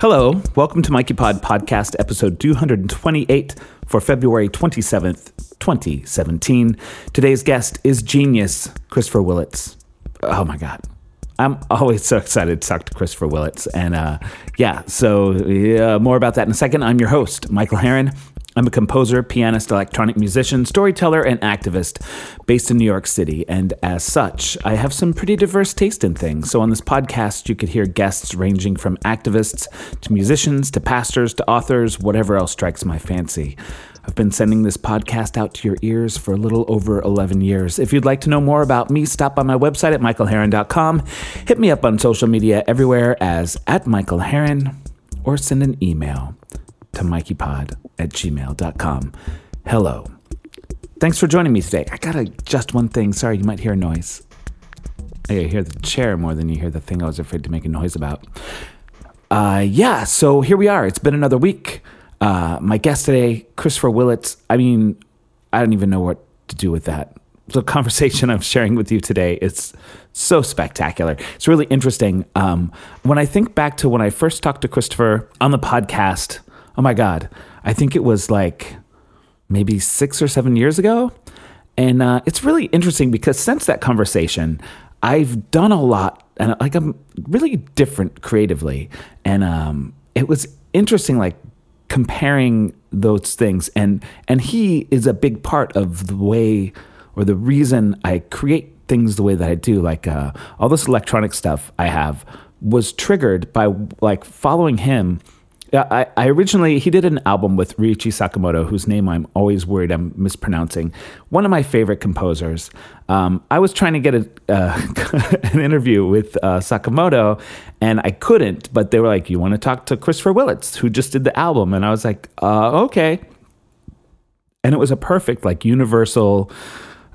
Hello, welcome to Mikey Pod Podcast, episode 228 for February 27th, 2017. Today's guest is genius Christopher Willits. Oh my God. I'm always so excited to talk to Christopher Willits. And uh, yeah, so more about that in a second. I'm your host, Michael Herron. I'm a composer, pianist, electronic musician, storyteller, and activist based in New York City. And as such, I have some pretty diverse taste in things. So on this podcast, you could hear guests ranging from activists to musicians to pastors to authors, whatever else strikes my fancy. I've been sending this podcast out to your ears for a little over 11 years. If you'd like to know more about me, stop by my website at michaelherron.com. Hit me up on social media everywhere as at Michael Herron or send an email to mikeypod at gmail.com. Hello. Thanks for joining me today. I gotta just one thing. Sorry, you might hear a noise. I hear the chair more than you hear the thing I was afraid to make a noise about. Uh, yeah, so here we are. It's been another week. Uh, my guest today, Christopher Willits. I mean, I don't even know what to do with that. The conversation I'm sharing with you today is so spectacular. It's really interesting. Um, when I think back to when I first talked to Christopher on the podcast, oh my God, I think it was like maybe six or seven years ago. And uh, it's really interesting because since that conversation, I've done a lot and like I'm really different creatively. And um, it was interesting, like comparing those things. And, and he is a big part of the way or the reason I create things the way that I do. Like uh, all this electronic stuff I have was triggered by like following him I, I originally he did an album with Ryuichi Sakamoto, whose name I'm always worried I'm mispronouncing. One of my favorite composers. Um, I was trying to get a, uh, an interview with uh, Sakamoto, and I couldn't. But they were like, "You want to talk to Christopher Willits, who just did the album?" And I was like, uh, "Okay." And it was a perfect, like, universal.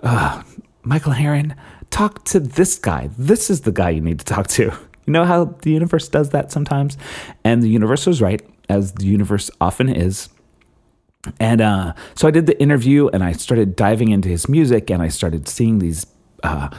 Uh, Michael Herron, talk to this guy. This is the guy you need to talk to. You know how the universe does that sometimes? And the universe was right, as the universe often is. And uh, so I did the interview and I started diving into his music and I started seeing these, uh,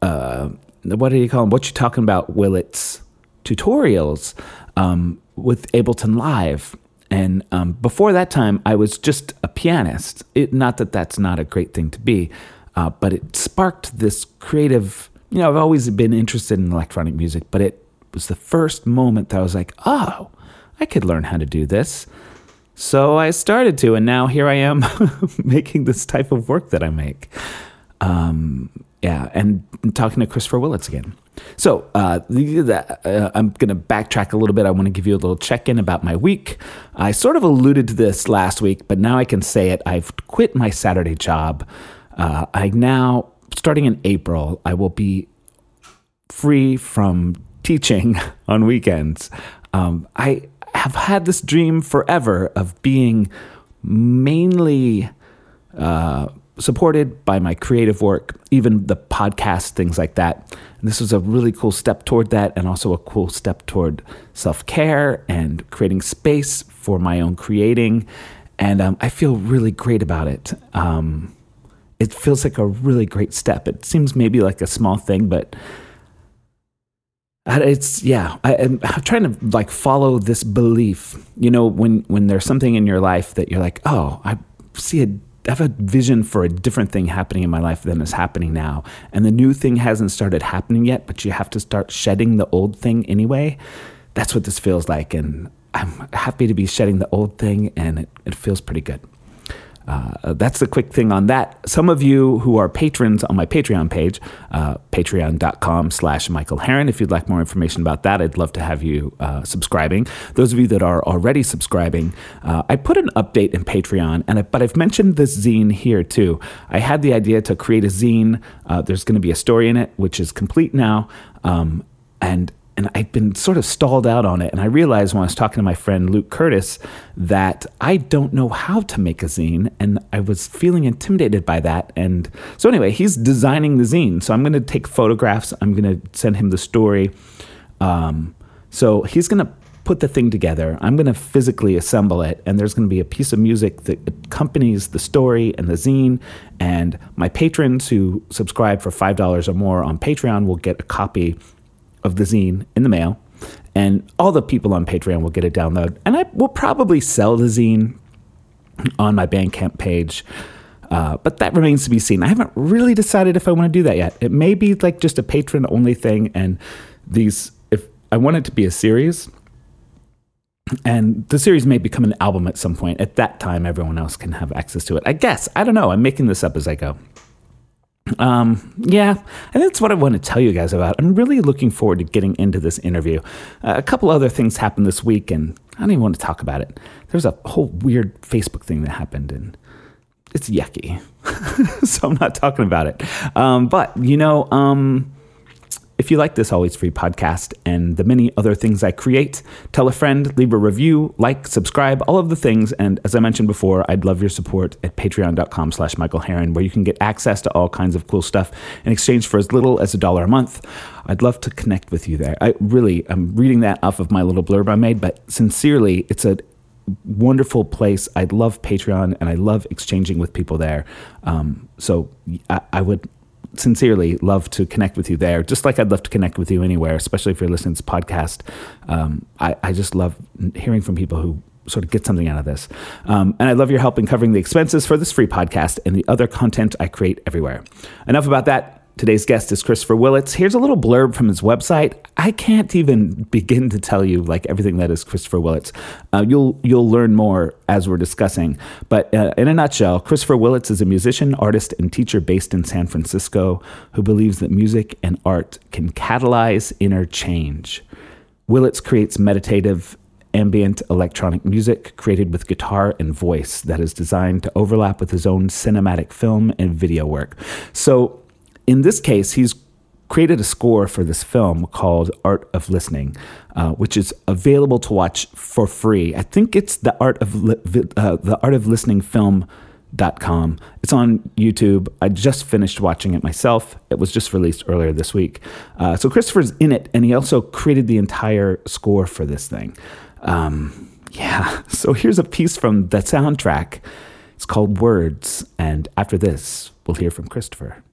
uh, what do you call them? What you talking about, Willits tutorials um, with Ableton Live. And um, before that time, I was just a pianist. It, not that that's not a great thing to be, uh, but it sparked this creative you know, I've always been interested in electronic music, but it was the first moment that I was like, oh, I could learn how to do this. So I started to, and now here I am making this type of work that I make. Um, yeah, and talking to Christopher Willits again. So uh, uh, I'm going to backtrack a little bit. I want to give you a little check in about my week. I sort of alluded to this last week, but now I can say it. I've quit my Saturday job. Uh, I now starting in April, I will be free from teaching on weekends. Um, I have had this dream forever of being mainly uh, supported by my creative work, even the podcast, things like that. And this was a really cool step toward that, and also a cool step toward self care and creating space for my own creating. And um, I feel really great about it. Um, it feels like a really great step. It seems maybe like a small thing, but it's yeah I, am trying to like follow this belief you know when when there's something in your life that you're like oh i see a I have a vision for a different thing happening in my life than is happening now. And the new thing hasn't started happening yet, but you have to start shedding the old thing anyway. That's what this feels like. And I'm happy to be shedding the old thing, and it, it feels pretty good. Uh, that's the quick thing on that. Some of you who are patrons on my Patreon page, uh, patreon.com slash Michael Herron, if you'd like more information about that, I'd love to have you uh, subscribing. Those of you that are already subscribing, uh, I put an update in Patreon, and I, but I've mentioned this zine here too. I had the idea to create a zine. Uh, there's going to be a story in it, which is complete now. Um, and and I'd been sort of stalled out on it. And I realized when I was talking to my friend Luke Curtis that I don't know how to make a zine. And I was feeling intimidated by that. And so, anyway, he's designing the zine. So, I'm going to take photographs, I'm going to send him the story. Um, so, he's going to put the thing together. I'm going to physically assemble it. And there's going to be a piece of music that accompanies the story and the zine. And my patrons who subscribe for $5 or more on Patreon will get a copy of the zine in the mail. and all the people on Patreon will get a download. And I will probably sell the zine on my Bandcamp page. Uh, but that remains to be seen. I haven't really decided if I want to do that yet. It may be like just a patron only thing, and these, if I want it to be a series, and the series may become an album at some point. At that time, everyone else can have access to it. I guess. I don't know. I'm making this up as I go. Um, yeah, and that's what I want to tell you guys about. I'm really looking forward to getting into this interview. Uh, a couple other things happened this week, and I don't even want to talk about it. There's a whole weird Facebook thing that happened, and it's yucky. so I'm not talking about it. Um, but, you know, um, if you like this Always Free podcast and the many other things I create, tell a friend, leave a review, like, subscribe, all of the things. And as I mentioned before, I'd love your support at patreon.com slash Michael Herron, where you can get access to all kinds of cool stuff in exchange for as little as a dollar a month. I'd love to connect with you there. I really, I'm reading that off of my little blurb I made, but sincerely, it's a wonderful place. I love Patreon and I love exchanging with people there. Um, so I, I, would sincerely love to connect with you there, just like I'd love to connect with you anywhere, especially if you're listening to this podcast. Um, I, I, just love hearing from people who sort of get something out of this. Um, and I love your help in covering the expenses for this free podcast and the other content I create everywhere. Enough about that. Today's guest is Christopher Willits. Here's a little blurb from his website. I can't even begin to tell you like everything that is Christopher Willits. Uh, you'll you'll learn more as we're discussing. But uh, in a nutshell, Christopher Willits is a musician, artist, and teacher based in San Francisco who believes that music and art can catalyze inner change. Willits creates meditative ambient electronic music created with guitar and voice that is designed to overlap with his own cinematic film and video work. So in this case, he's created a score for this film called Art of Listening, uh, which is available to watch for free. I think it's the Art of Li- uh, the Art of Listening film. Dot com. It's on YouTube. I just finished watching it myself. It was just released earlier this week. Uh, so Christopher's in it, and he also created the entire score for this thing. Um, yeah. So here's a piece from the soundtrack. It's called Words, and after this, we'll hear from Christopher.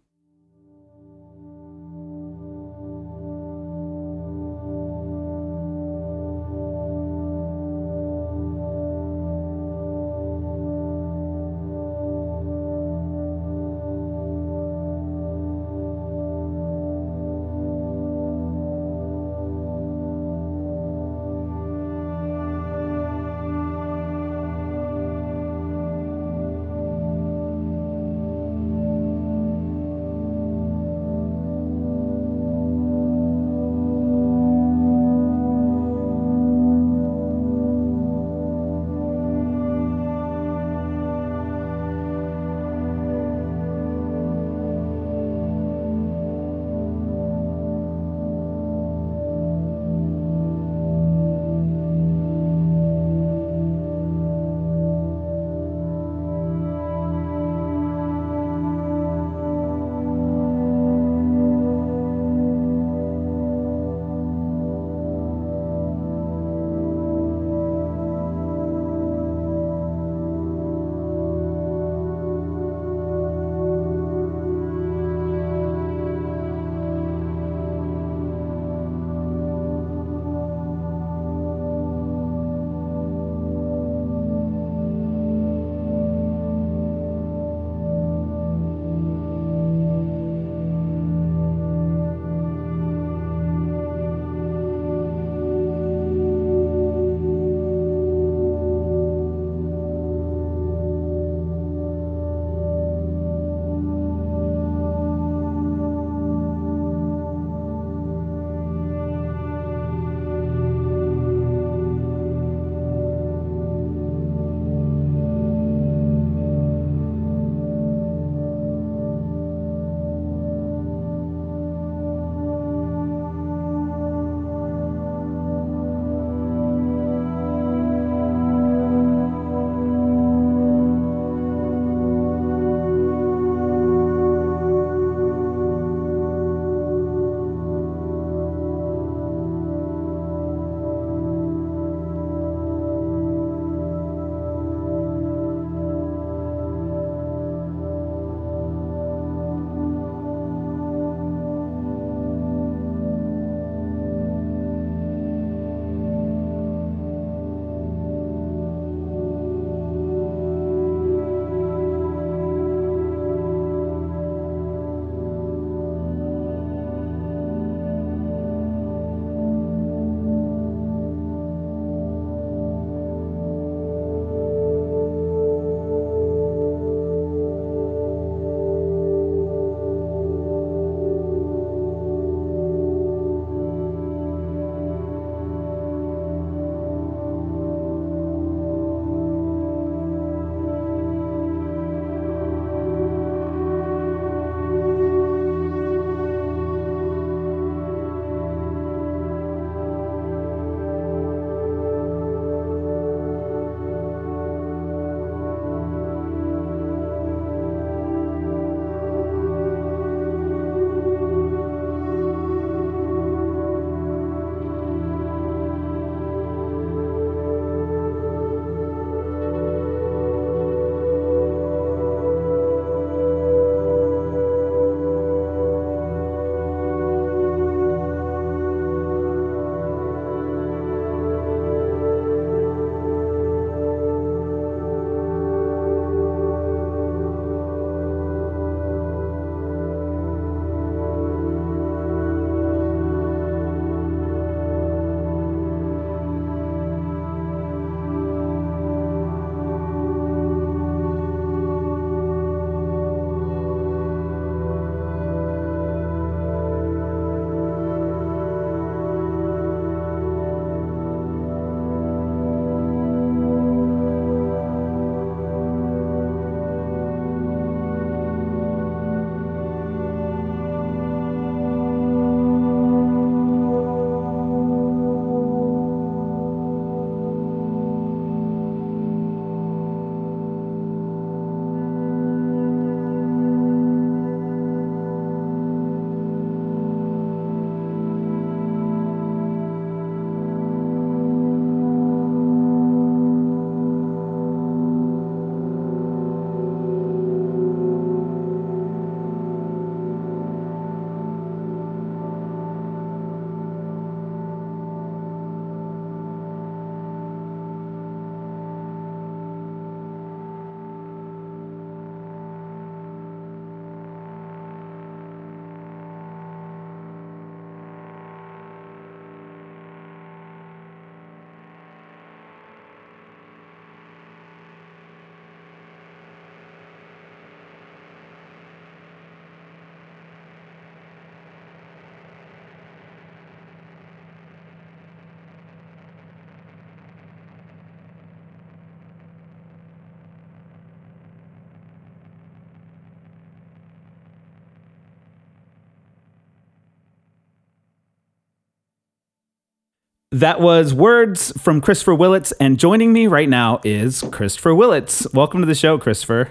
That was words from Christopher Willits, and joining me right now is Christopher Willits. Welcome to the show, Christopher.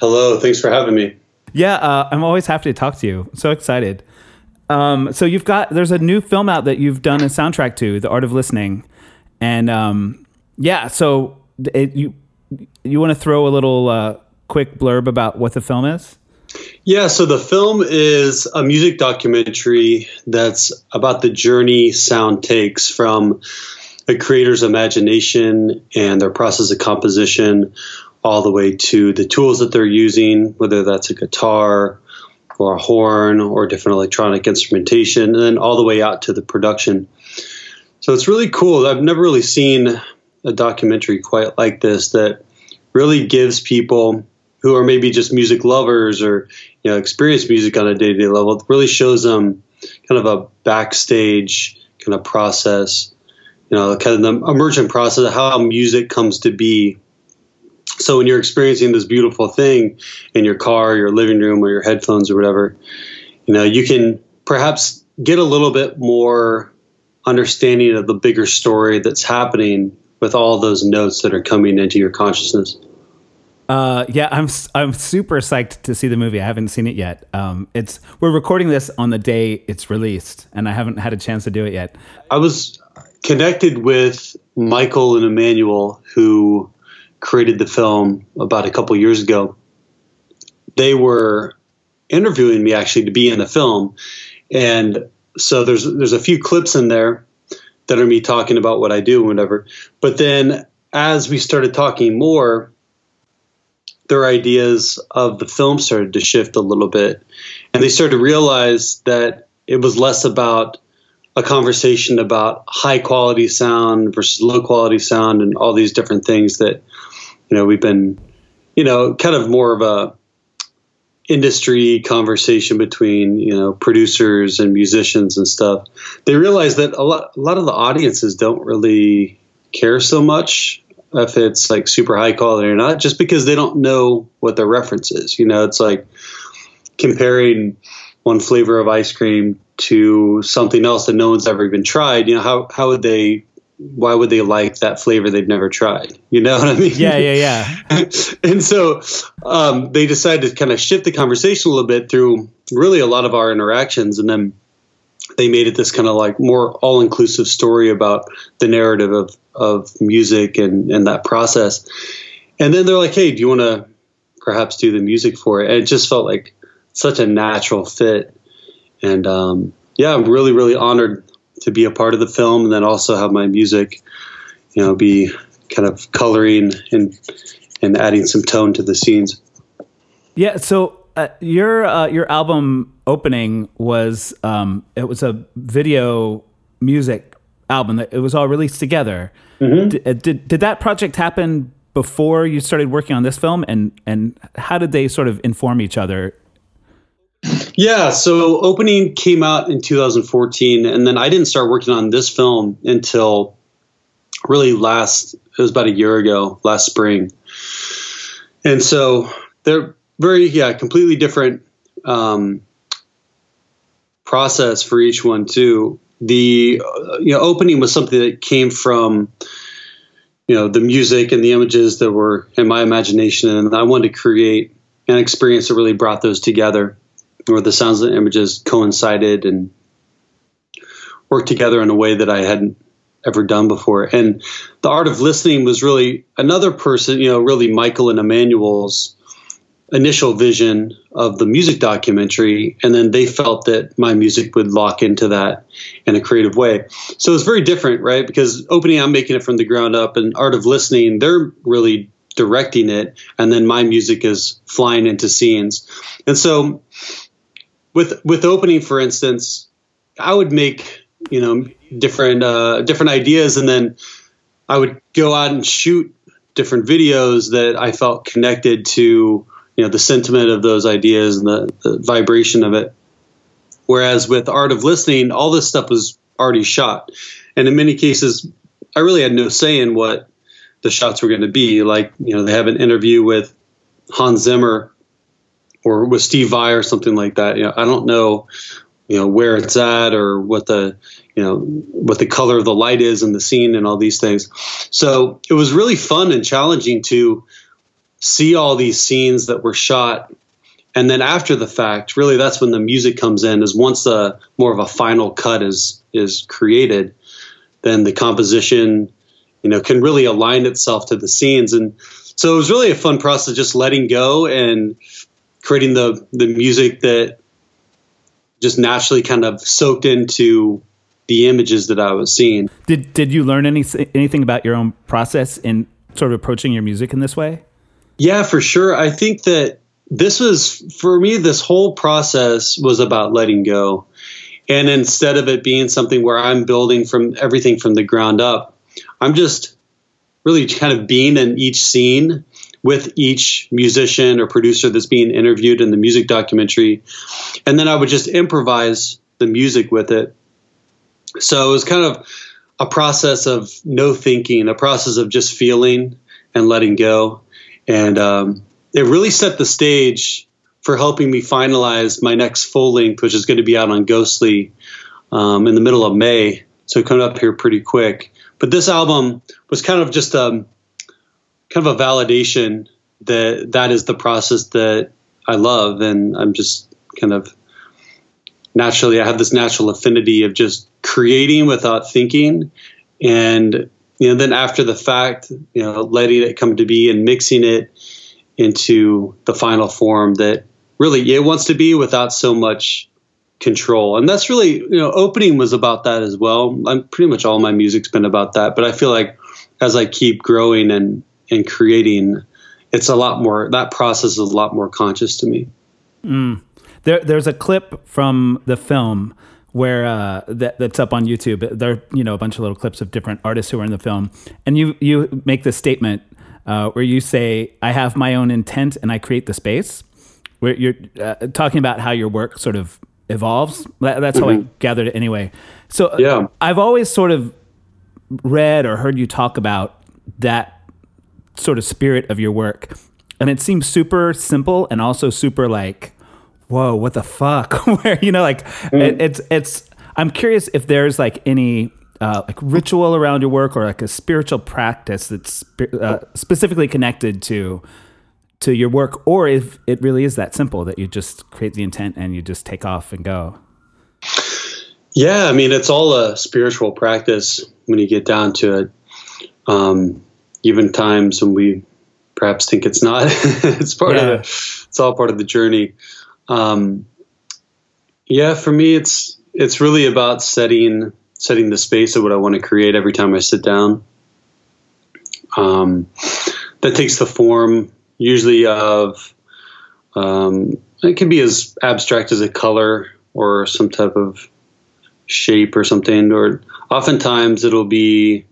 Hello, thanks for having me. Yeah, uh, I'm always happy to talk to you. So excited. Um, so you've got there's a new film out that you've done a soundtrack to, The Art of Listening, and um, yeah. So it, you you want to throw a little uh, quick blurb about what the film is? Yeah, so the film is a music documentary that's about the journey sound takes from a creator's imagination and their process of composition all the way to the tools that they're using, whether that's a guitar or a horn or different electronic instrumentation, and then all the way out to the production. So it's really cool. I've never really seen a documentary quite like this that really gives people who are maybe just music lovers or you know experience music on a day-to-day level it really shows them kind of a backstage kind of process you know kind of the emergent process of how music comes to be. So when you're experiencing this beautiful thing in your car your living room or your headphones or whatever you know you can perhaps get a little bit more understanding of the bigger story that's happening with all those notes that are coming into your consciousness uh, yeah, I'm I'm super psyched to see the movie. I haven't seen it yet. Um, it's we're recording this on the day it's released, and I haven't had a chance to do it yet. I was connected with Michael and Emmanuel, who created the film about a couple years ago. They were interviewing me actually to be in the film, and so there's there's a few clips in there that are me talking about what I do and whatever. But then as we started talking more their ideas of the film started to shift a little bit. And they started to realize that it was less about a conversation about high quality sound versus low quality sound and all these different things that, you know, we've been, you know, kind of more of a industry conversation between, you know, producers and musicians and stuff. They realized that a lot, a lot of the audiences don't really care so much if it's like super high quality or not, just because they don't know what the reference is. You know, it's like comparing one flavor of ice cream to something else that no one's ever even tried. You know, how how would they? Why would they like that flavor they've never tried? You know what I mean? Yeah, yeah, yeah. and so um, they decided to kind of shift the conversation a little bit through really a lot of our interactions, and then they made it this kind of like more all inclusive story about the narrative of of music and and that process. And then they're like, "Hey, do you want to perhaps do the music for it?" And it just felt like such a natural fit. And um, yeah, I'm really really honored to be a part of the film, and then also have my music, you know, be kind of coloring and and adding some tone to the scenes. Yeah. So uh, your uh, your album opening was um, it was a video music album that it was all released together. Mm-hmm. Did, uh, did, did that project happen before you started working on this film, and and how did they sort of inform each other? Yeah, so opening came out in 2014, and then I didn't start working on this film until really last. It was about a year ago, last spring, and so they're very yeah completely different um, process for each one too. The uh, you know opening was something that came from you know the music and the images that were in my imagination and i wanted to create an experience that really brought those together where the sounds and images coincided and worked together in a way that i hadn't ever done before. And the art of listening was really another person you know really michael and emmanuel's initial vision of the music documentary, and then they felt that my music would lock into that in a creative way. So it's very different, right? Because opening, I'm making it from the ground up, and Art of Listening, they're really directing it, and then my music is flying into scenes. And so with with opening, for instance, I would make you know different uh, different ideas, and then I would go out and shoot different videos that I felt connected to you know the sentiment of those ideas and the, the vibration of it. Whereas with art of listening, all this stuff was already shot, and in many cases, I really had no say in what the shots were going to be. Like you know, they have an interview with Hans Zimmer or with Steve Vai or something like that. You know, I don't know you know where it's at or what the you know what the color of the light is in the scene and all these things so it was really fun and challenging to see all these scenes that were shot and then after the fact really that's when the music comes in is once the more of a final cut is is created then the composition you know can really align itself to the scenes and so it was really a fun process just letting go and creating the the music that just naturally kind of soaked into the images that I was seeing. Did did you learn any anything about your own process in sort of approaching your music in this way? Yeah, for sure. I think that this was for me this whole process was about letting go. And instead of it being something where I'm building from everything from the ground up, I'm just really kind of being in each scene with each musician or producer that's being interviewed in the music documentary. And then I would just improvise the music with it. So it was kind of a process of no thinking, a process of just feeling and letting go. And um, it really set the stage for helping me finalize my next full length, which is going to be out on Ghostly um, in the middle of May. So coming up here pretty quick. But this album was kind of just a um, kind of a validation that that is the process that I love, and I'm just kind of naturally I have this natural affinity of just creating without thinking, and you know then after the fact, you know, letting it come to be and mixing it into the final form that really it wants to be without so much control and that's really you know opening was about that as well i'm pretty much all my music's been about that but i feel like as i keep growing and and creating, it's a lot more. That process is a lot more conscious to me. Mm. There, there's a clip from the film where uh, that, that's up on YouTube. There are you know a bunch of little clips of different artists who are in the film, and you you make this statement uh, where you say, "I have my own intent and I create the space." Where you're uh, talking about how your work sort of evolves. That, that's mm-hmm. how I mm-hmm. gathered it anyway. So yeah. I've always sort of read or heard you talk about that sort of spirit of your work. And it seems super simple and also super like, whoa, what the fuck? Where, you know, like mm. it, it's, it's, I'm curious if there's like any uh, like ritual around your work or like a spiritual practice that's uh, specifically connected to to your work or if it really is that simple that you just create the intent and you just take off and go yeah i mean it's all a spiritual practice when you get down to it um, even times when we perhaps think it's not. it's part yeah. of the, it's all part of the journey. Um, yeah, for me, it's it's really about setting setting the space of what I want to create every time I sit down. Um, that takes the form usually of um, it can be as abstract as a color or some type of shape or something, or oftentimes it'll be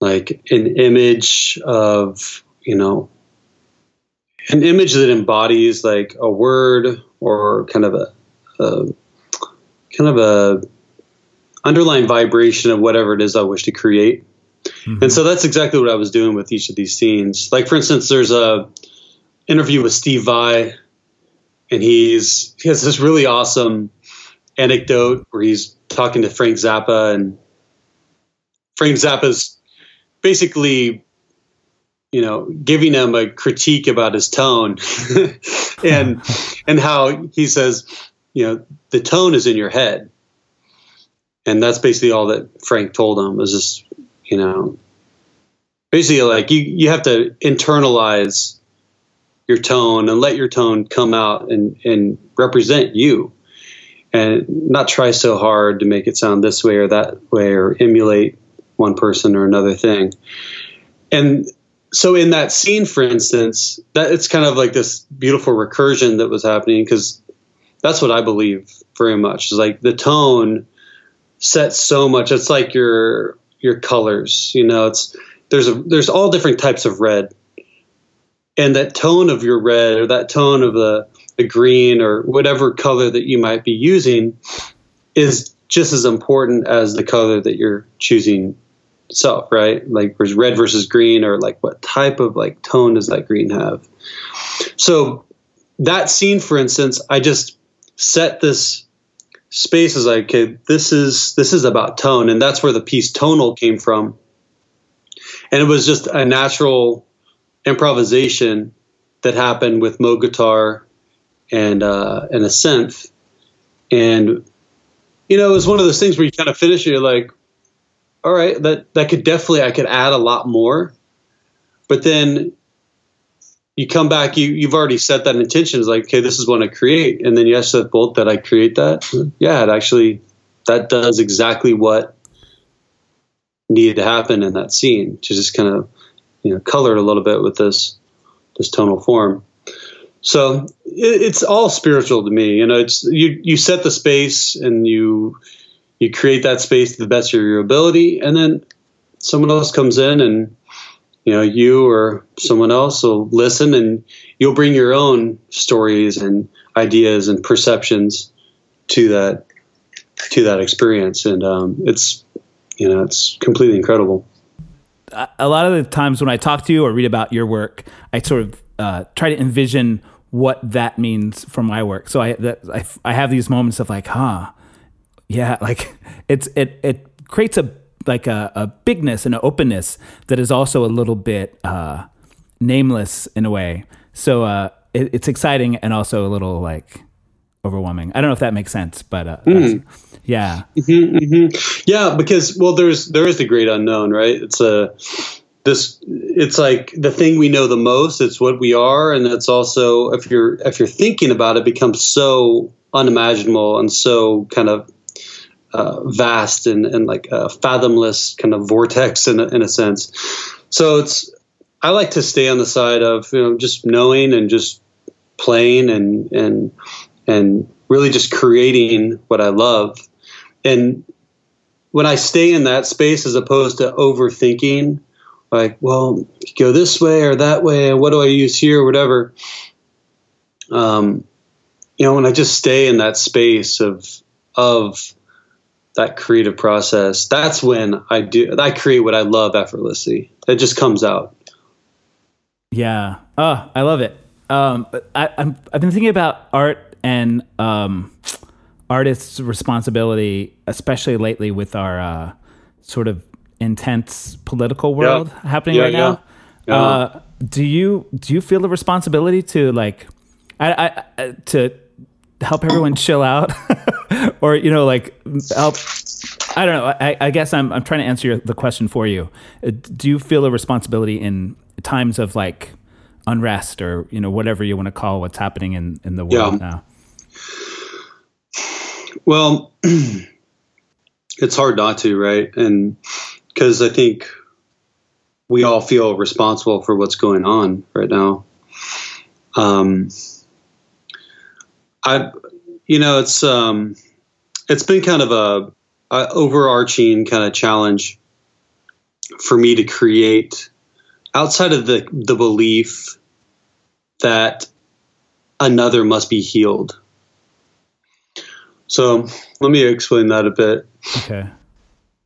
like an image of you know an image that embodies like a word or kind of a, a kind of a underlying vibration of whatever it is I wish to create. Mm-hmm. And so that's exactly what I was doing with each of these scenes. Like for instance, there's a interview with Steve Vai, and he's he has this really awesome anecdote where he's talking to Frank Zappa, and Frank Zappa's basically you know giving him a critique about his tone. And and how he says you know the tone is in your head. And that's basically all that frank told him was just you know basically like you you have to internalize your tone and let your tone come out and and represent you. And not try so hard to make it sound this way or that way or emulate one person or another thing. And so in that scene, for instance, that it's kind of like this beautiful recursion that was happening because that's what I believe very much. Is like the tone sets so much. It's like your your colors. You know, it's there's a there's all different types of red, and that tone of your red or that tone of the the green or whatever color that you might be using is just as important as the color that you're choosing itself, right? Like there's red versus green, or like what type of like tone does that green have? So that scene, for instance, I just set this space as like okay this is this is about tone and that's where the piece tonal came from and it was just a natural improvisation that happened with Mo guitar and uh, and a synth and you know it was one of those things where you kind of finish it you're like all right that that could definitely i could add a lot more but then you come back, you you've already set that intention. It's like, okay, this is what I create, and then you ask that bolt that I create that. Yeah, it actually that does exactly what needed to happen in that scene. To just kind of you know color it a little bit with this this tonal form. So it, it's all spiritual to me. You know, it's you you set the space and you you create that space to the best of your ability, and then someone else comes in and you know you or someone else will listen and you'll bring your own stories and ideas and perceptions to that to that experience. And um, it's you know it's completely incredible. A lot of the times when i talk to you or read about your work i sort of uh, try to envision what that means for my work. So i that, I, I have these moments of like huh yeah like it's it it creates a like a, a bigness and an openness that is also a little bit uh, nameless in a way. So uh, it, it's exciting and also a little like overwhelming. I don't know if that makes sense, but uh, mm. yeah, mm-hmm, mm-hmm. yeah, because well, there's there is the great unknown, right? It's a this it's like the thing we know the most. It's what we are, and it's also if you're if you're thinking about it, becomes so unimaginable and so kind of uh, vast and, and like a fathomless kind of vortex in a, in a sense. So it's I like to stay on the side of you know just knowing and just playing and and and really just creating what I love. And when I stay in that space as opposed to overthinking, like, well, go this way or that way, and what do I use here, or whatever. Um, you know, when I just stay in that space of of that creative process, that's when I do I create what I love effortlessly. It just comes out. Yeah. Oh, I love it. Um, I, I'm I've been thinking about art and um, artists' responsibility, especially lately with our uh, sort of intense political world yeah. happening yeah, right yeah. now. Uh, do you do you feel the responsibility to like I, I to help everyone chill out or you know like help i don't know i, I guess I'm, I'm trying to answer your, the question for you. Uh, do you feel a responsibility in times of like unrest or you know whatever you want to call what's happening in, in the world yeah. now? Well it's hard not to right? And because i think we all feel responsible for what's going on right now. Um, I, you know, it's um, it's been kind of a, a overarching kind of challenge for me to create outside of the the belief that another must be healed. So let me explain that a bit. Okay.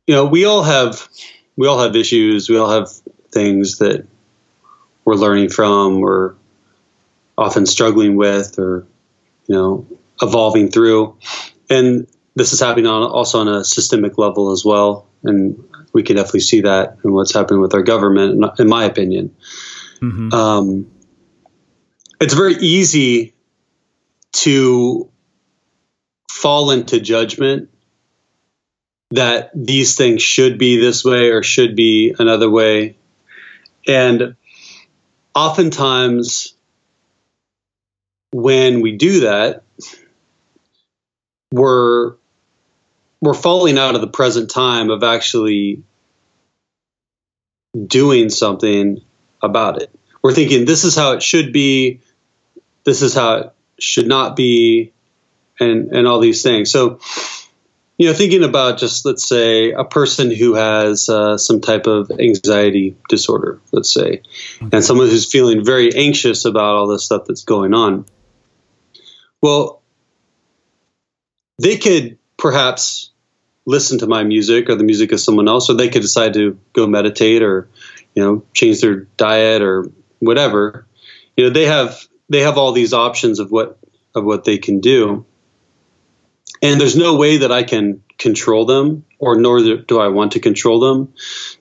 You know, we all have we all have issues. We all have things that we're learning from, or often struggling with, or you know, evolving through. And this is happening on also on a systemic level as well. And we can definitely see that in what's happening with our government, in my opinion. Mm-hmm. Um, it's very easy to fall into judgment that these things should be this way or should be another way. And oftentimes, when we do that, we're we're falling out of the present time of actually doing something about it. We're thinking this is how it should be, this is how it should not be, and and all these things. So, you know, thinking about just let's say a person who has uh, some type of anxiety disorder, let's say, okay. and someone who's feeling very anxious about all this stuff that's going on. Well, they could perhaps listen to my music or the music of someone else, or they could decide to go meditate or, you know, change their diet or whatever. You know, they have they have all these options of what of what they can do. and there's no way that I can control them, or nor do I want to control them.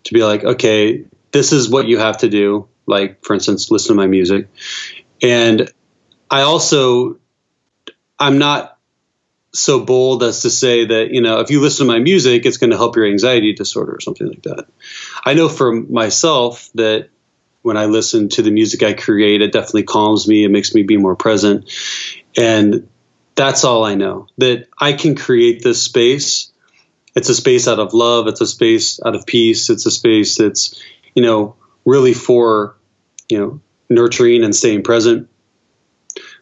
To be like, okay, this is what you have to do. Like, for instance, listen to my music, and I also, I'm not so bold as to say that you know if you listen to my music it's going to help your anxiety disorder or something like that i know for myself that when i listen to the music i create it definitely calms me it makes me be more present and that's all I know. That I can create this space. It's a space out of love. It's a space out of peace. It's a space that's, you know, really for, you know, nurturing and staying present.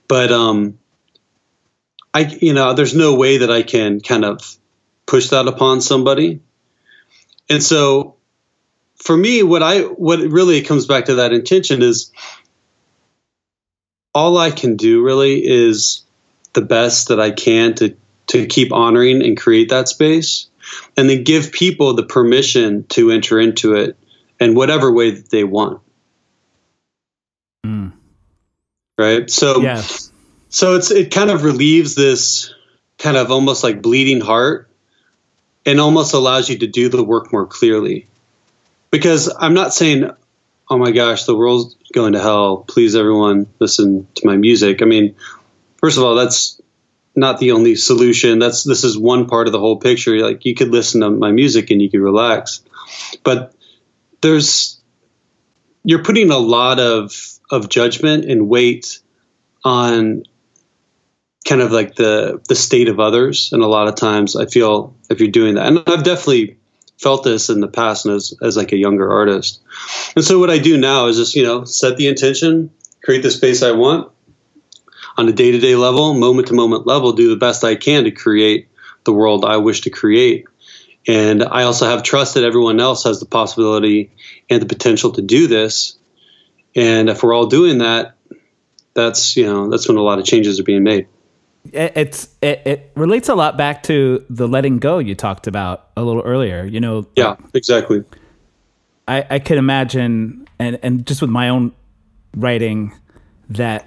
But um, I, you know, there's no way that I can kind of push that upon somebody. And so, for me, what I what really comes back to that intention is all I can do really is the best that I can to to keep honoring and create that space and then give people the permission to enter into it in whatever way that they want. Mm. Right? So yeah. So it's it kind of relieves this kind of almost like bleeding heart and almost allows you to do the work more clearly. Because I'm not saying oh my gosh, the world's going to hell. Please everyone listen to my music. I mean, first of all, that's not the only solution. That's this is one part of the whole picture. Like you could listen to my music and you could relax, but there's you're putting a lot of of judgment and weight on kind of like the the state of others and a lot of times i feel if you're doing that and i've definitely felt this in the past and as, as like a younger artist and so what i do now is just you know set the intention create the space i want on a day to day level, moment to moment level, do the best I can to create the world I wish to create. And I also have trust that everyone else has the possibility and the potential to do this. And if we're all doing that, that's you know that's when a lot of changes are being made. It's it, it relates a lot back to the letting go you talked about a little earlier. You know. Yeah, exactly. I I could imagine, and and just with my own writing, that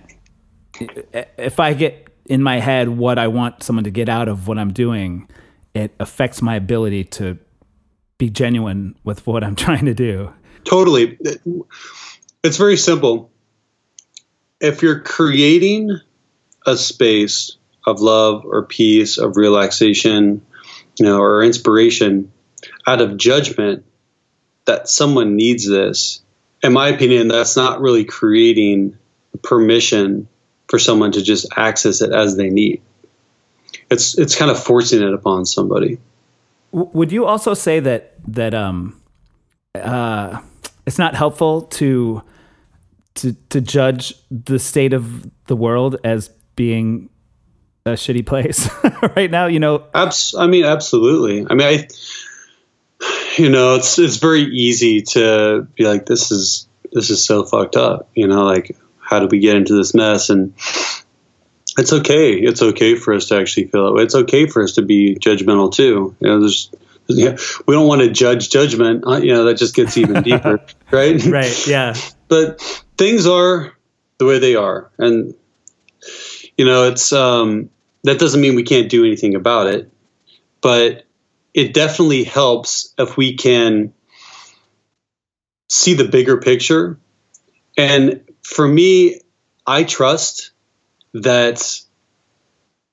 if I get in my head what I want someone to get out of what I'm doing, it affects my ability to be genuine with what I'm trying to do. Totally. It's very simple. If you're creating a space of love or peace, of relaxation, you know, or inspiration out of judgment that someone needs this, in my opinion, that's not really creating permission for someone to just access it as they need. It's it's kind of forcing it upon somebody. Would you also say that that um, uh, it's not helpful to to to judge the state of the world as being a shitty place right now? You know, Abs- I mean, absolutely. I mean, I you know, it's it's very easy to be like, this is this is so fucked up. You know, like how did we get into this mess? And it's okay. It's okay for us to actually feel it. It's okay for us to be judgmental too. You know, there's yeah, we don't want to judge judgment. Uh, you know, that just gets even deeper, right? Right. Yeah. But things are the way they are, and you know, it's um, that doesn't mean we can't do anything about it, but it definitely helps if we can see the bigger picture and for me, I trust that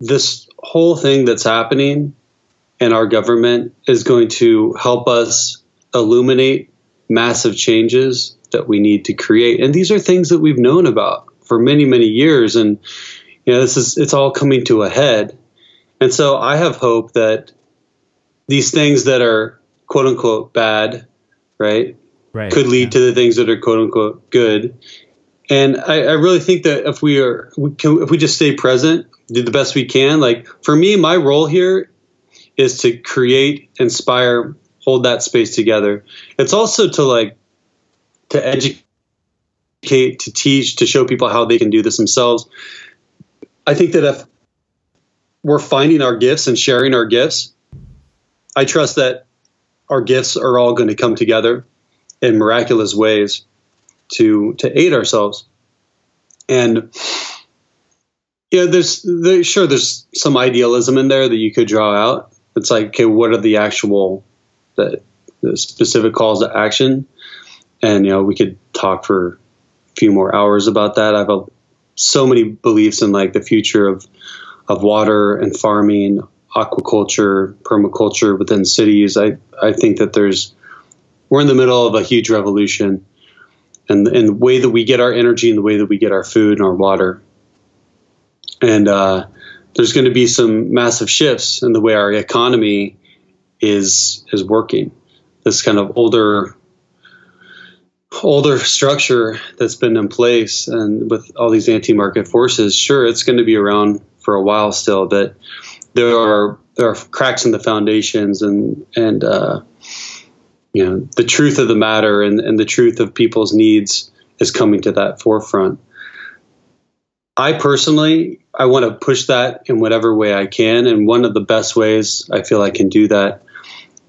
this whole thing that's happening in our government is going to help us illuminate massive changes that we need to create. And these are things that we've known about for many, many years. And you know, this is it's all coming to a head. And so I have hope that these things that are quote unquote bad, right, right could lead yeah. to the things that are quote unquote good. And I, I really think that if we are, we can, if we just stay present, do the best we can. Like for me, my role here is to create, inspire, hold that space together. It's also to like to educate, to teach, to show people how they can do this themselves. I think that if we're finding our gifts and sharing our gifts, I trust that our gifts are all going to come together in miraculous ways to to aid ourselves. And yeah, there's there, sure there's some idealism in there that you could draw out. It's like, okay, what are the actual the, the specific calls to action? And you know, we could talk for a few more hours about that. I have a, so many beliefs in like the future of of water and farming, aquaculture, permaculture within cities. I I think that there's we're in the middle of a huge revolution, and and the way that we get our energy and the way that we get our food and our water and uh, there's going to be some massive shifts in the way our economy is is working. This kind of older older structure that's been in place, and with all these anti-market forces, sure, it's going to be around for a while still, but there are there are cracks in the foundations, and and uh, you know the truth of the matter and, and the truth of people's needs is coming to that forefront. I personally, I want to push that in whatever way I can. And one of the best ways I feel I can do that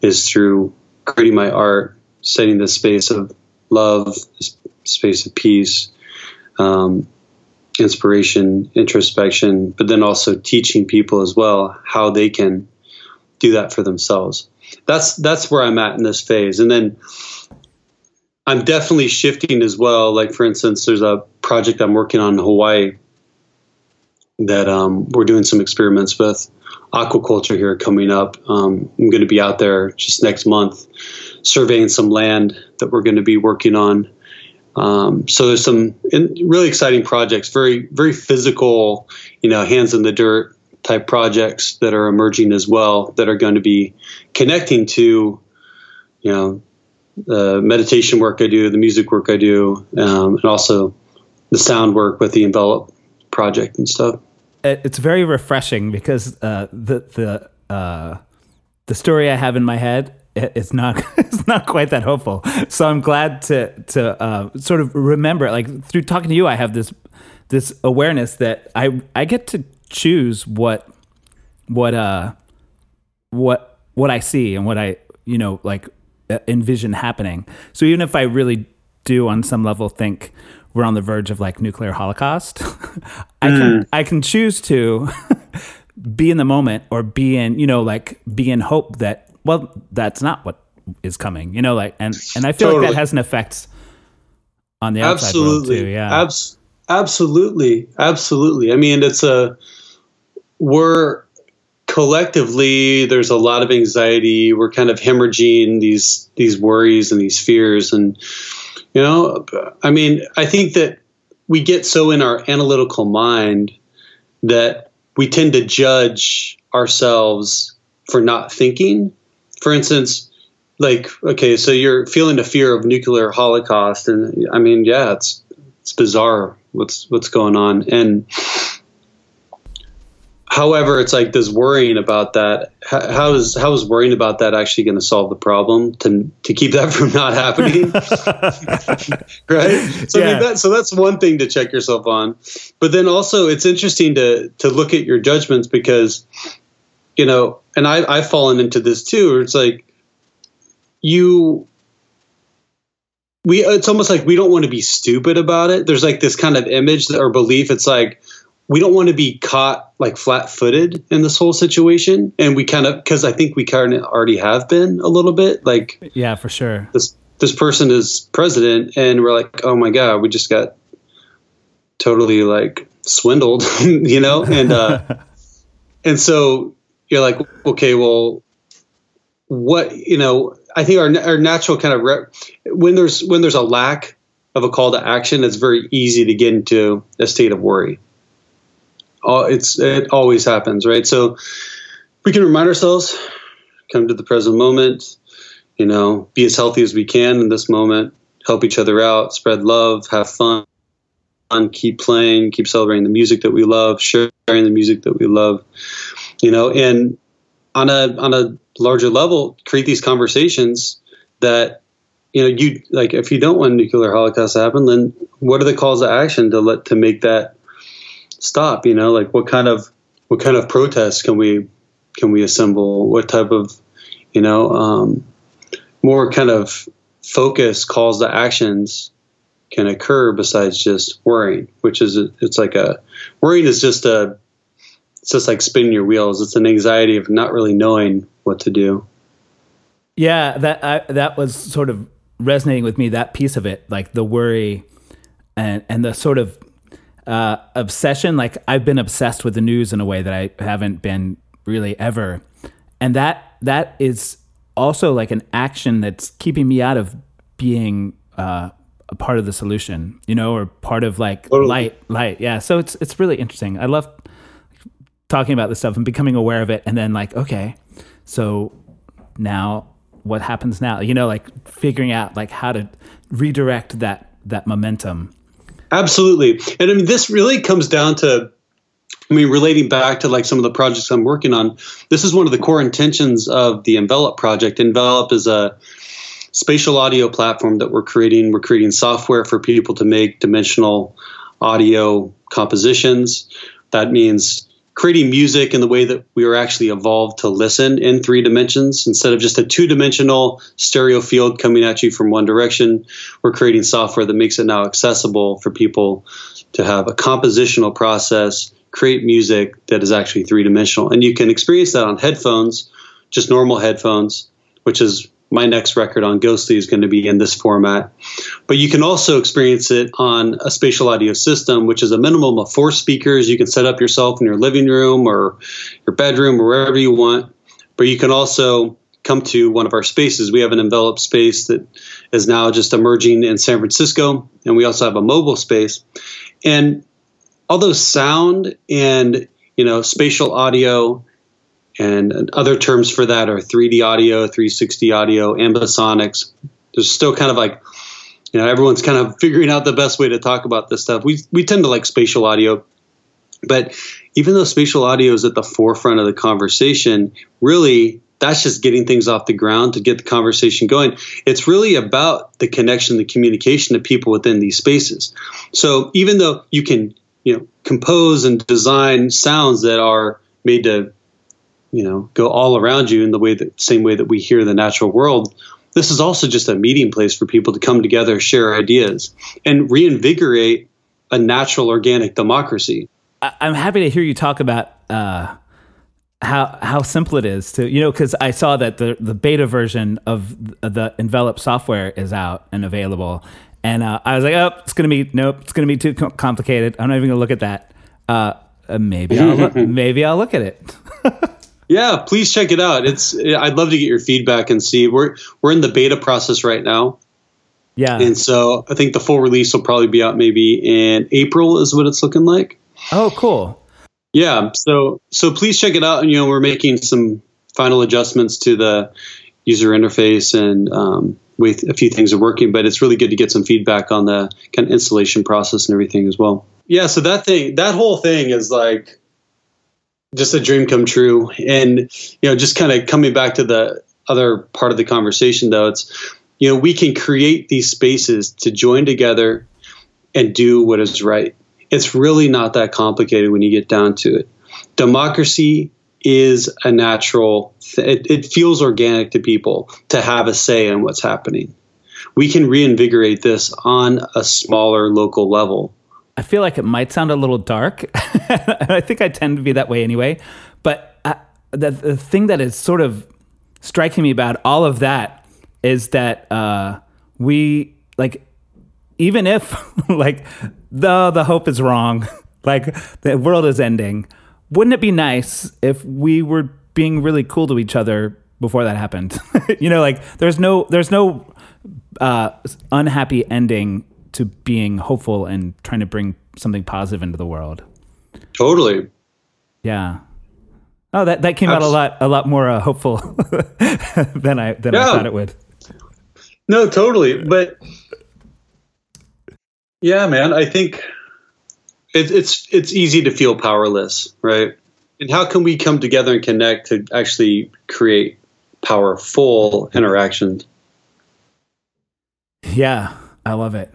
is through creating my art, setting the space of love, space of peace, um, inspiration, introspection, but then also teaching people as well how they can do that for themselves. That's that's where I'm at in this phase. And then I'm definitely shifting as well. Like for instance, there's a project I'm working on in Hawaii that um, we're doing some experiments with aquaculture here coming up. Um, I'm going to be out there just next month surveying some land that we're going to be working on. Um, so there's some really exciting projects, very very physical, you know, hands in the dirt type projects that are emerging as well that are going to be connecting to, you know, the meditation work I do, the music work I do, um, and also the sound work with the envelop project and stuff. It's very refreshing because uh, the the uh, the story I have in my head it's not it's not quite that hopeful. So I'm glad to to uh, sort of remember like through talking to you I have this this awareness that I I get to choose what what uh what what I see and what I you know like envision happening. So even if I really do on some level think we're on the verge of like nuclear holocaust, I mm. can I can choose to be in the moment or be in you know like be in hope that well that's not what is coming you know like and and I feel totally. like that has an effect on the outside absolutely. world too. Yeah, Abs- absolutely, absolutely. I mean, it's a we're collectively there's a lot of anxiety. We're kind of hemorrhaging these these worries and these fears and you know, I mean, I think that we get so in our analytical mind that we tend to judge ourselves for not thinking. For instance, like okay, so you're feeling a fear of nuclear holocaust, and I mean, yeah, it's it's bizarre what's what's going on, and however, it's like this worrying about that. How is how is worrying about that actually going to solve the problem to to keep that from not happening? right. So yeah. I mean, that, so that's one thing to check yourself on, but then also it's interesting to to look at your judgments because you know, and I I've fallen into this too. Where it's like you we it's almost like we don't want to be stupid about it. There's like this kind of image or belief. It's like we don't want to be caught like flat-footed in this whole situation and we kind of because i think we kind of already have been a little bit like yeah for sure this this person is president and we're like oh my god we just got totally like swindled you know and uh and so you're like okay well what you know i think our, our natural kind of re- when there's when there's a lack of a call to action it's very easy to get into a state of worry it's it always happens, right? So we can remind ourselves, come to the present moment, you know, be as healthy as we can in this moment, help each other out, spread love, have fun, keep playing, keep celebrating the music that we love, sharing the music that we love, you know, and on a on a larger level, create these conversations that you know you like if you don't want nuclear holocaust to happen then what are the calls to action to let to make that stop? You know, like what kind of what kind of protests can we can we assemble? What type of you know um, more kind of focus calls to actions can occur besides just worrying, which is it's like a worrying is just a it's just like spinning your wheels. It's an anxiety of not really knowing what to do. Yeah, that I, that was sort of resonating with me. That piece of it, like the worry and and the sort of uh, obsession. Like I've been obsessed with the news in a way that I haven't been really ever, and that that is also like an action that's keeping me out of being uh, a part of the solution, you know, or part of like totally. light, light. Yeah. So it's it's really interesting. I love talking about this stuff and becoming aware of it, and then like, okay, so now what happens now? You know, like figuring out like how to redirect that that momentum. Absolutely, and I mean, this really comes down to I mean, relating back to like some of the projects I'm working on, this is one of the core intentions of the Envelop project. Envelop is a spatial audio platform that we're creating. We're creating software for people to make dimensional audio compositions. That means creating music in the way that we were actually evolved to listen in three dimensions instead of just a two dimensional stereo field coming at you from one direction. We're creating software that makes it now accessible for people to have a compositional process create music that is actually three dimensional. And you can experience that on headphones, just normal headphones, which is my next record on Ghostly is going to be in this format. But you can also experience it on a spatial audio system, which is a minimum of four speakers. You can set up yourself in your living room or your bedroom or wherever you want. But you can also come to one of our spaces. We have an enveloped space that is now just emerging in San Francisco, and we also have a mobile space. And although sound and you know spatial audio and other terms for that are 3D audio, 360 audio, ambisonics. There's still kind of like, you know, everyone's kind of figuring out the best way to talk about this stuff. We we tend to like spatial audio, but even though spatial audio is at the forefront of the conversation, really that's just getting things off the ground to get the conversation going. It's really about the connection, the communication of people within these spaces. So even though you can you know compose and design sounds that are made to you know go all around you in the way that same way that we hear the natural world this is also just a meeting place for people to come together share ideas and reinvigorate a natural organic democracy i'm happy to hear you talk about uh, how how simple it is to you know because i saw that the the beta version of the envelop software is out and available and uh, I was like, oh, it's gonna be nope, it's gonna be too complicated. I'm not even gonna look at that. Uh, uh maybe I'll look, maybe I'll look at it. yeah, please check it out. It's I'd love to get your feedback and see. We're we're in the beta process right now. Yeah, and so I think the full release will probably be out maybe in April is what it's looking like. Oh, cool. Yeah, so so please check it out. And you know, we're making some final adjustments to the user interface and um, with a few things are working, but it's really good to get some feedback on the kind of installation process and everything as well. Yeah, so that thing, that whole thing is like just a dream come true. And, you know, just kind of coming back to the other part of the conversation though, it's, you know, we can create these spaces to join together and do what is right. It's really not that complicated when you get down to it. Democracy is a natural it, it feels organic to people to have a say in what's happening we can reinvigorate this on a smaller local level i feel like it might sound a little dark i think i tend to be that way anyway but I, the, the thing that is sort of striking me about all of that is that uh, we like even if like the the hope is wrong like the world is ending wouldn't it be nice if we were being really cool to each other before that happened? you know, like there's no there's no uh, unhappy ending to being hopeful and trying to bring something positive into the world. Totally. Yeah. Oh, that, that came out a lot a lot more uh, hopeful than I than yeah. I thought it would. No, totally. But yeah, man, I think it, it's it's easy to feel powerless, right? And how can we come together and connect to actually create powerful interactions? Yeah, I love it.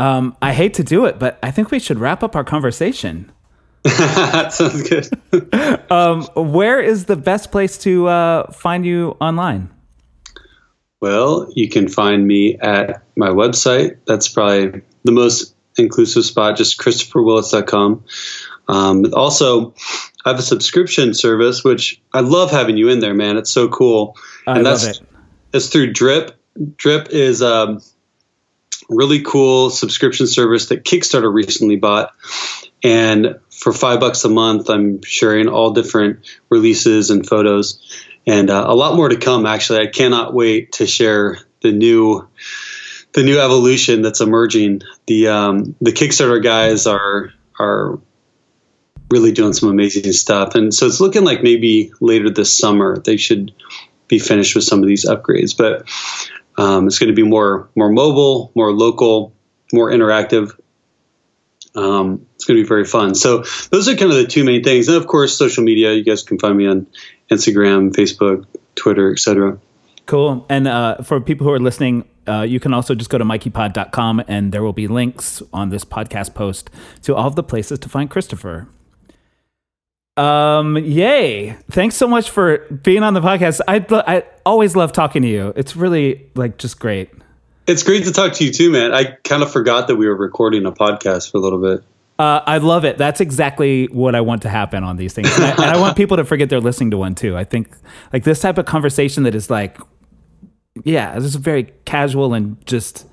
Um, I hate to do it, but I think we should wrap up our conversation. that sounds good. um, where is the best place to uh, find you online? Well, you can find me at my website. That's probably the most inclusive spot, just ChristopherWillits.com. Um, also, I have a subscription service, which I love having you in there, man. It's so cool. I and that's, love it. It's through Drip. Drip is um, really cool subscription service that Kickstarter recently bought. And for five bucks a month, I'm sharing all different releases and photos, and uh, a lot more to come. Actually, I cannot wait to share the new the new evolution that's emerging. The um, the Kickstarter guys are are really doing some amazing stuff, and so it's looking like maybe later this summer they should be finished with some of these upgrades. But um, it's going to be more more mobile, more local, more interactive. Um, it's going to be very fun. So those are kind of the two main things, and of course, social media. You guys can find me on Instagram, Facebook, Twitter, etc. Cool. And uh, for people who are listening, uh, you can also just go to mikeypod.com and there will be links on this podcast post to all of the places to find Christopher. Um, yay. Thanks so much for being on the podcast. I, I always love talking to you. It's really like just great. It's great to talk to you too, man. I kind of forgot that we were recording a podcast for a little bit. Uh, I love it. That's exactly what I want to happen on these things. And I, and I, want people to forget they're listening to one too. I think like this type of conversation that is like, yeah, this is very casual and just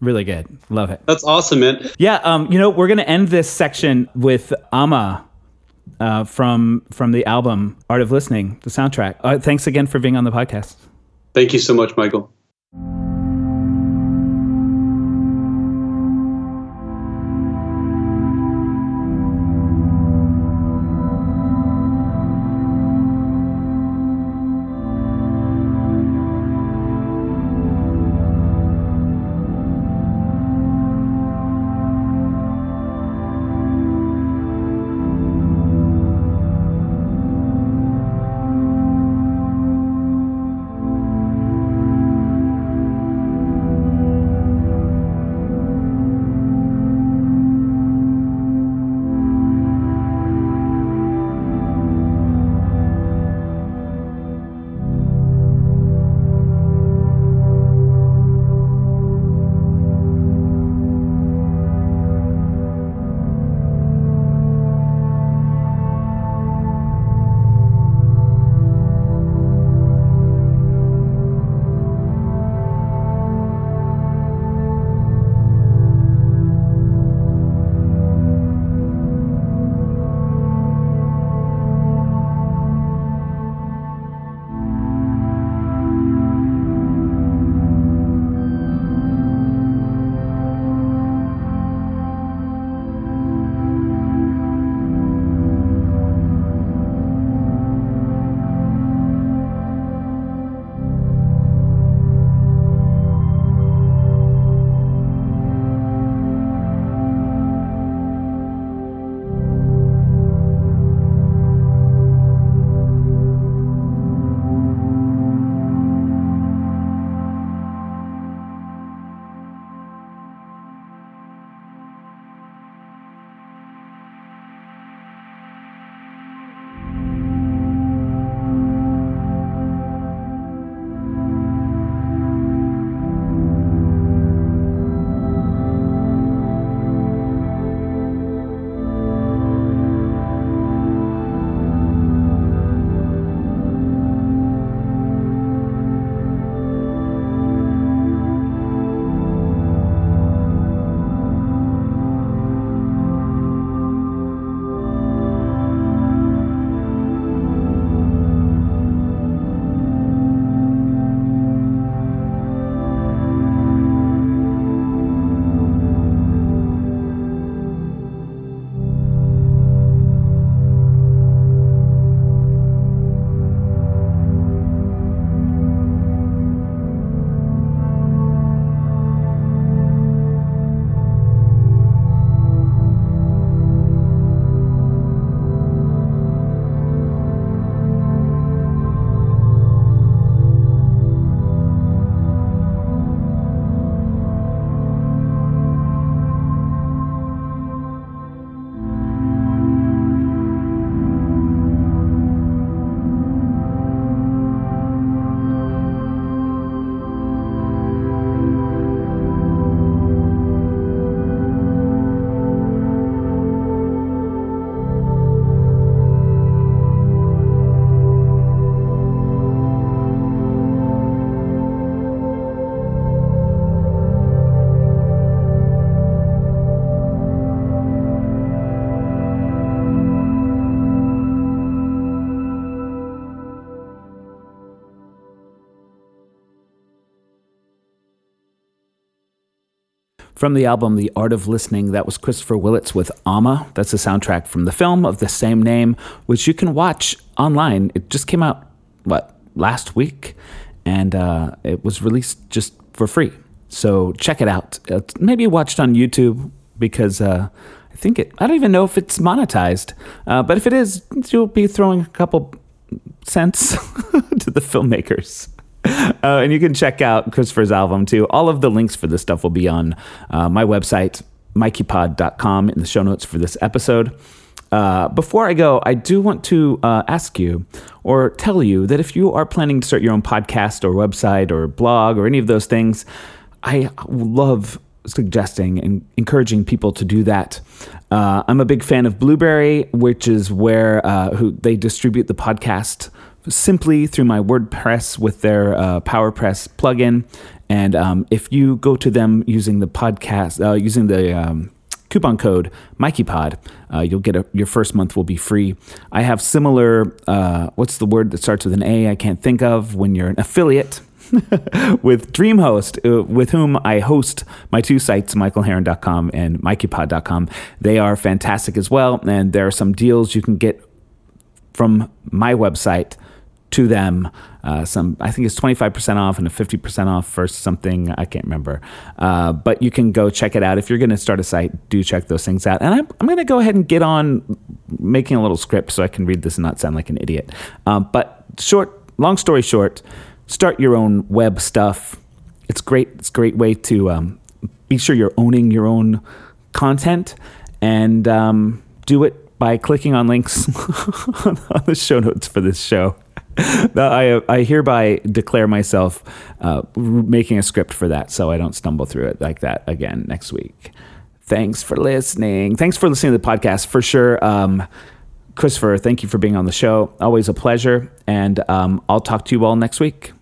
really good. Love it. That's awesome, man. Yeah. Um, you know, we're going to end this section with Ama uh, from from the album Art of Listening, the soundtrack. Uh, thanks again for being on the podcast. Thank you so much, Michael. From the album The Art of Listening, that was Christopher Willits with Alma. That's the soundtrack from the film of the same name, which you can watch online. It just came out, what, last week? And uh, it was released just for free. So check it out. Uh, maybe watch it on YouTube because uh, I think it, I don't even know if it's monetized. Uh, but if it is, you'll be throwing a couple cents to the filmmakers. Uh, and you can check out Christopher's album too. All of the links for this stuff will be on uh, my website, mikeypod.com, in the show notes for this episode. Uh, before I go, I do want to uh, ask you or tell you that if you are planning to start your own podcast or website or blog or any of those things, I love suggesting and encouraging people to do that. Uh, I'm a big fan of Blubrry, which is where uh, who they distribute the podcast simply through my WordPress with their uh, PowerPress plugin. And um, if you go to them using the podcast, uh, using the um, coupon code MikeyPod, uh, you'll get a, your first month will be free. I have similar, uh, what's the word that starts with an A I can't think of when you're an affiliate. with DreamHost, uh, with whom I host my two sites, michaelherron.com and mikeypod.com. They are fantastic as well. And there are some deals you can get from my website to them. Uh, some I think it's 25% off and a 50% off for something I can't remember. Uh, but you can go check it out if you're going to start a site. Do check those things out. And I'm, I'm going to go ahead and get on making a little script so I can read this and not sound like an idiot. Um, but short, long story short, start your own web stuff. It's great. It's a great way to um, be sure you're owning your own content and um, do it by clicking on links on the show notes for this show. I, I hereby declare myself uh, making a script for that so I don't stumble through it like that again next week. Thanks for listening. Thanks for listening to the podcast for sure. Um, Christopher, thank you for being on the show. Always a pleasure. And um, I'll talk to you all next week.